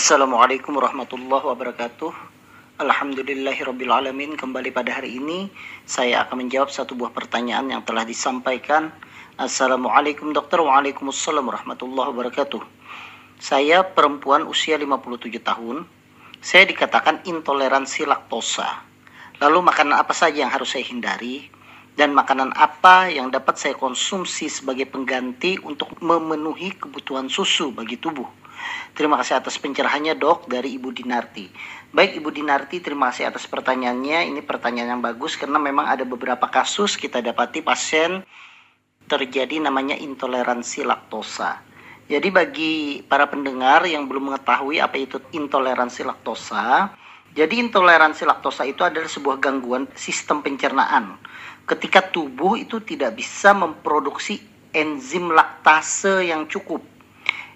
Assalamualaikum warahmatullahi wabarakatuh. Alhamdulillahirrabbilalamin Kembali pada hari ini Saya akan menjawab satu buah pertanyaan yang telah disampaikan. Assalamualaikum dokter. Waalaikumsalam warahmatullahi wabarakatuh. Saya perempuan usia 57 tahun. Saya dikatakan intoleransi laktosa. Lalu makanan apa saja yang harus saya hindari dan makanan apa yang dapat saya konsumsi sebagai pengganti untuk memenuhi kebutuhan susu bagi tubuh Terima kasih atas pencerahannya dok dari Ibu Dinarti. Baik Ibu Dinarti, terima kasih atas pertanyaannya. Ini pertanyaan yang bagus karena memang ada beberapa kasus kita dapati pasien terjadi namanya intoleransi laktosa. Jadi bagi para pendengar yang belum mengetahui apa itu intoleransi laktosa, jadi intoleransi laktosa itu adalah sebuah gangguan sistem pencernaan. Ketika tubuh itu tidak bisa memproduksi enzim laktase yang cukup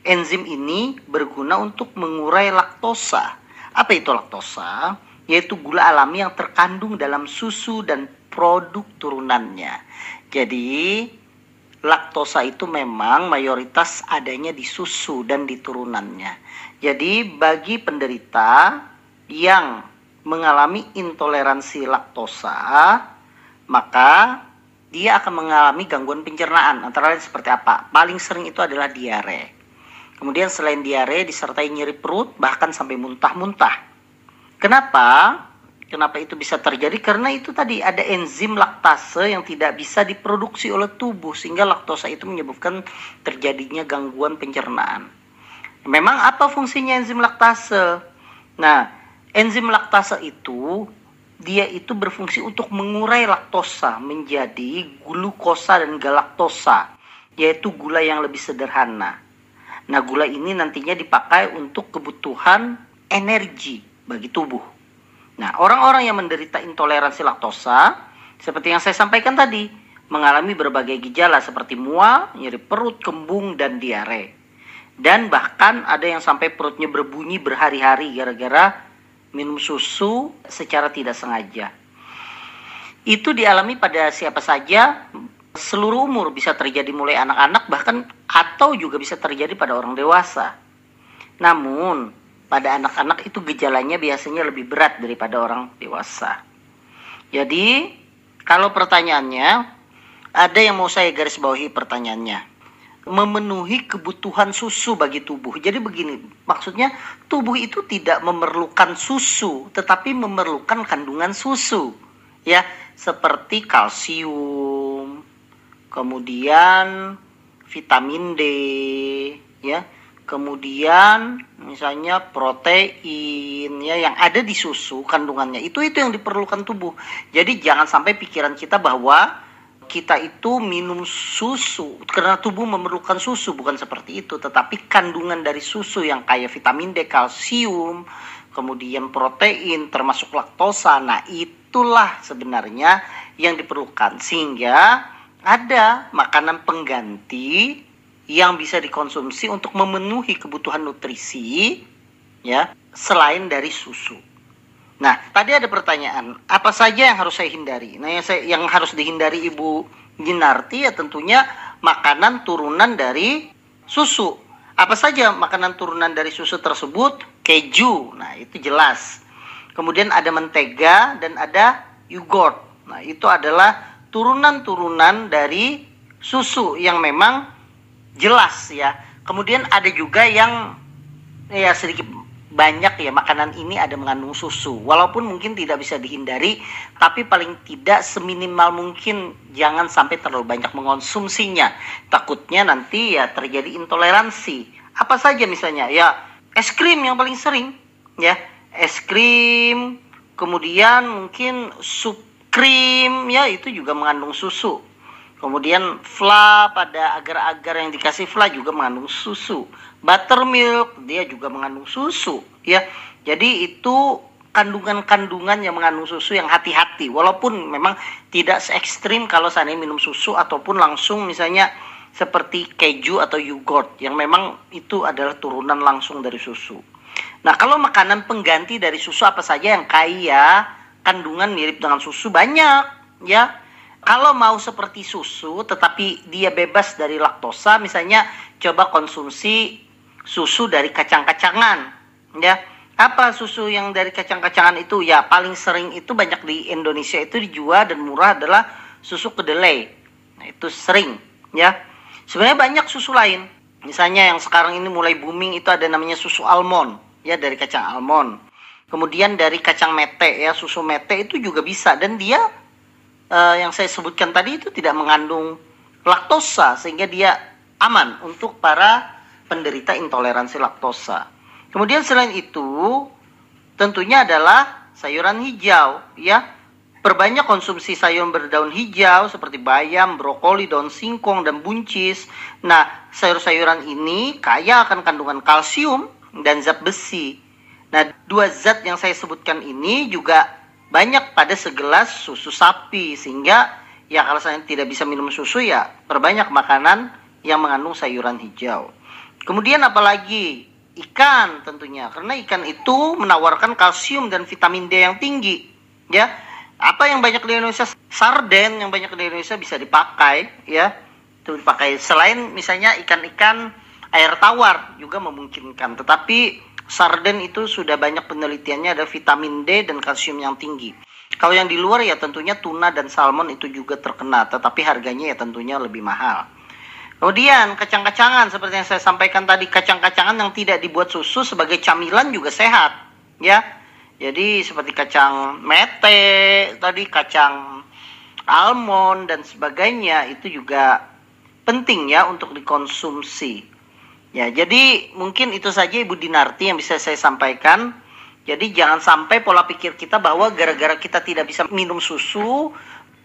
Enzim ini berguna untuk mengurai laktosa. Apa itu laktosa? Yaitu gula alami yang terkandung dalam susu dan produk turunannya. Jadi, laktosa itu memang mayoritas adanya di susu dan di turunannya. Jadi, bagi penderita yang mengalami intoleransi laktosa, maka dia akan mengalami gangguan pencernaan. Antara lain seperti apa? Paling sering itu adalah diare. Kemudian selain diare disertai nyeri perut bahkan sampai muntah-muntah. Kenapa? Kenapa itu bisa terjadi? Karena itu tadi ada enzim laktase yang tidak bisa diproduksi oleh tubuh sehingga laktosa itu menyebabkan terjadinya gangguan pencernaan. Memang apa fungsinya enzim laktase? Nah, enzim laktase itu dia itu berfungsi untuk mengurai laktosa menjadi glukosa dan galaktosa, yaitu gula yang lebih sederhana. Nah, gula ini nantinya dipakai untuk kebutuhan energi bagi tubuh. Nah, orang-orang yang menderita intoleransi laktosa, seperti yang saya sampaikan tadi, mengalami berbagai gejala seperti mual, nyeri perut, kembung, dan diare. Dan bahkan ada yang sampai perutnya berbunyi berhari-hari gara-gara minum susu secara tidak sengaja. Itu dialami pada siapa saja seluruh umur bisa terjadi mulai anak-anak bahkan atau juga bisa terjadi pada orang dewasa. Namun pada anak-anak itu gejalanya biasanya lebih berat daripada orang dewasa. Jadi kalau pertanyaannya ada yang mau saya garis bawahi pertanyaannya memenuhi kebutuhan susu bagi tubuh. Jadi begini, maksudnya tubuh itu tidak memerlukan susu, tetapi memerlukan kandungan susu. Ya, seperti kalsium, kemudian vitamin D ya kemudian misalnya protein ya yang ada di susu kandungannya itu itu yang diperlukan tubuh jadi jangan sampai pikiran kita bahwa kita itu minum susu. Karena tubuh memerlukan susu bukan seperti itu. Tetapi kandungan dari susu yang kayak vitamin D kalsium kemudian protein termasuk laktosa. Nah itulah sebenarnya yang diperlukan. Sehingga ada makanan pengganti yang bisa dikonsumsi untuk memenuhi kebutuhan nutrisi ya selain dari susu. Nah, tadi ada pertanyaan, apa saja yang harus saya hindari? Nah, yang saya yang harus dihindari Ibu Ginarti ya tentunya makanan turunan dari susu. Apa saja makanan turunan dari susu tersebut? Keju. Nah, itu jelas. Kemudian ada mentega dan ada yogurt. Nah, itu adalah turunan-turunan dari susu yang memang jelas ya. Kemudian ada juga yang ya sedikit banyak ya makanan ini ada mengandung susu. Walaupun mungkin tidak bisa dihindari, tapi paling tidak seminimal mungkin jangan sampai terlalu banyak mengonsumsinya. Takutnya nanti ya terjadi intoleransi. Apa saja misalnya ya es krim yang paling sering ya es krim, kemudian mungkin sup krim ya itu juga mengandung susu. Kemudian fla pada agar-agar yang dikasih fla juga mengandung susu. Buttermilk dia juga mengandung susu ya. Jadi itu kandungan-kandungan yang mengandung susu yang hati-hati walaupun memang tidak se ekstrim kalau saya minum susu ataupun langsung misalnya seperti keju atau yogurt yang memang itu adalah turunan langsung dari susu. Nah, kalau makanan pengganti dari susu apa saja yang kaya kandungan mirip dengan susu banyak ya kalau mau seperti susu tetapi dia bebas dari laktosa misalnya coba konsumsi susu dari kacang-kacangan Ya, apa susu yang dari kacang-kacangan itu? Ya, paling sering itu banyak di Indonesia itu dijual dan murah adalah susu kedelai. Nah, itu sering, ya. Sebenarnya banyak susu lain. Misalnya yang sekarang ini mulai booming itu ada namanya susu almond, ya dari kacang almond. Kemudian dari kacang mete ya, susu mete itu juga bisa dan dia uh, yang saya sebutkan tadi itu tidak mengandung laktosa sehingga dia aman untuk para penderita intoleransi laktosa. Kemudian selain itu tentunya adalah sayuran hijau ya. Perbanyak konsumsi sayuran berdaun hijau seperti bayam, brokoli, daun singkong, dan buncis. Nah, sayur-sayuran ini kaya akan kandungan kalsium dan zat besi. Nah, dua zat yang saya sebutkan ini juga banyak pada segelas susu sapi sehingga ya kalau saya tidak bisa minum susu ya perbanyak makanan yang mengandung sayuran hijau. Kemudian apalagi? Ikan tentunya karena ikan itu menawarkan kalsium dan vitamin D yang tinggi ya. Apa yang banyak di Indonesia? Sarden yang banyak di Indonesia bisa dipakai ya. Itu dipakai. Selain misalnya ikan-ikan air tawar juga memungkinkan tetapi sarden itu sudah banyak penelitiannya ada vitamin D dan kalsium yang tinggi kalau yang di luar ya tentunya tuna dan salmon itu juga terkena tetapi harganya ya tentunya lebih mahal Kemudian kacang-kacangan seperti yang saya sampaikan tadi kacang-kacangan yang tidak dibuat susu sebagai camilan juga sehat ya. Jadi seperti kacang mete, tadi kacang almond dan sebagainya itu juga penting ya untuk dikonsumsi. Ya, jadi mungkin itu saja Ibu Dinarti yang bisa saya sampaikan. Jadi jangan sampai pola pikir kita bahwa gara-gara kita tidak bisa minum susu,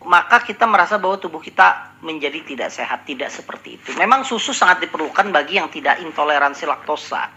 maka kita merasa bahwa tubuh kita menjadi tidak sehat. Tidak seperti itu. Memang susu sangat diperlukan bagi yang tidak intoleransi laktosa.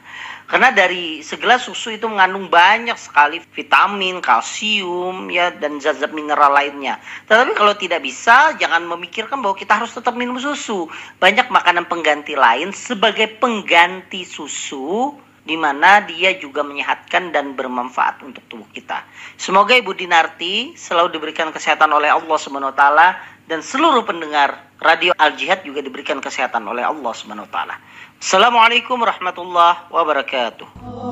Karena dari segelas susu itu mengandung banyak sekali vitamin, kalsium, ya dan zat-zat mineral lainnya. Tetapi kalau tidak bisa, jangan memikirkan bahwa kita harus tetap minum susu. Banyak makanan pengganti lain sebagai pengganti susu di mana dia juga menyehatkan dan bermanfaat untuk tubuh kita. Semoga Ibu Dinarti selalu diberikan kesehatan oleh Allah Subhanahu wa taala dan seluruh pendengar Radio Al Jihad juga diberikan kesehatan oleh Allah Subhanahu wa taala. Assalamualaikum warahmatullahi wabarakatuh.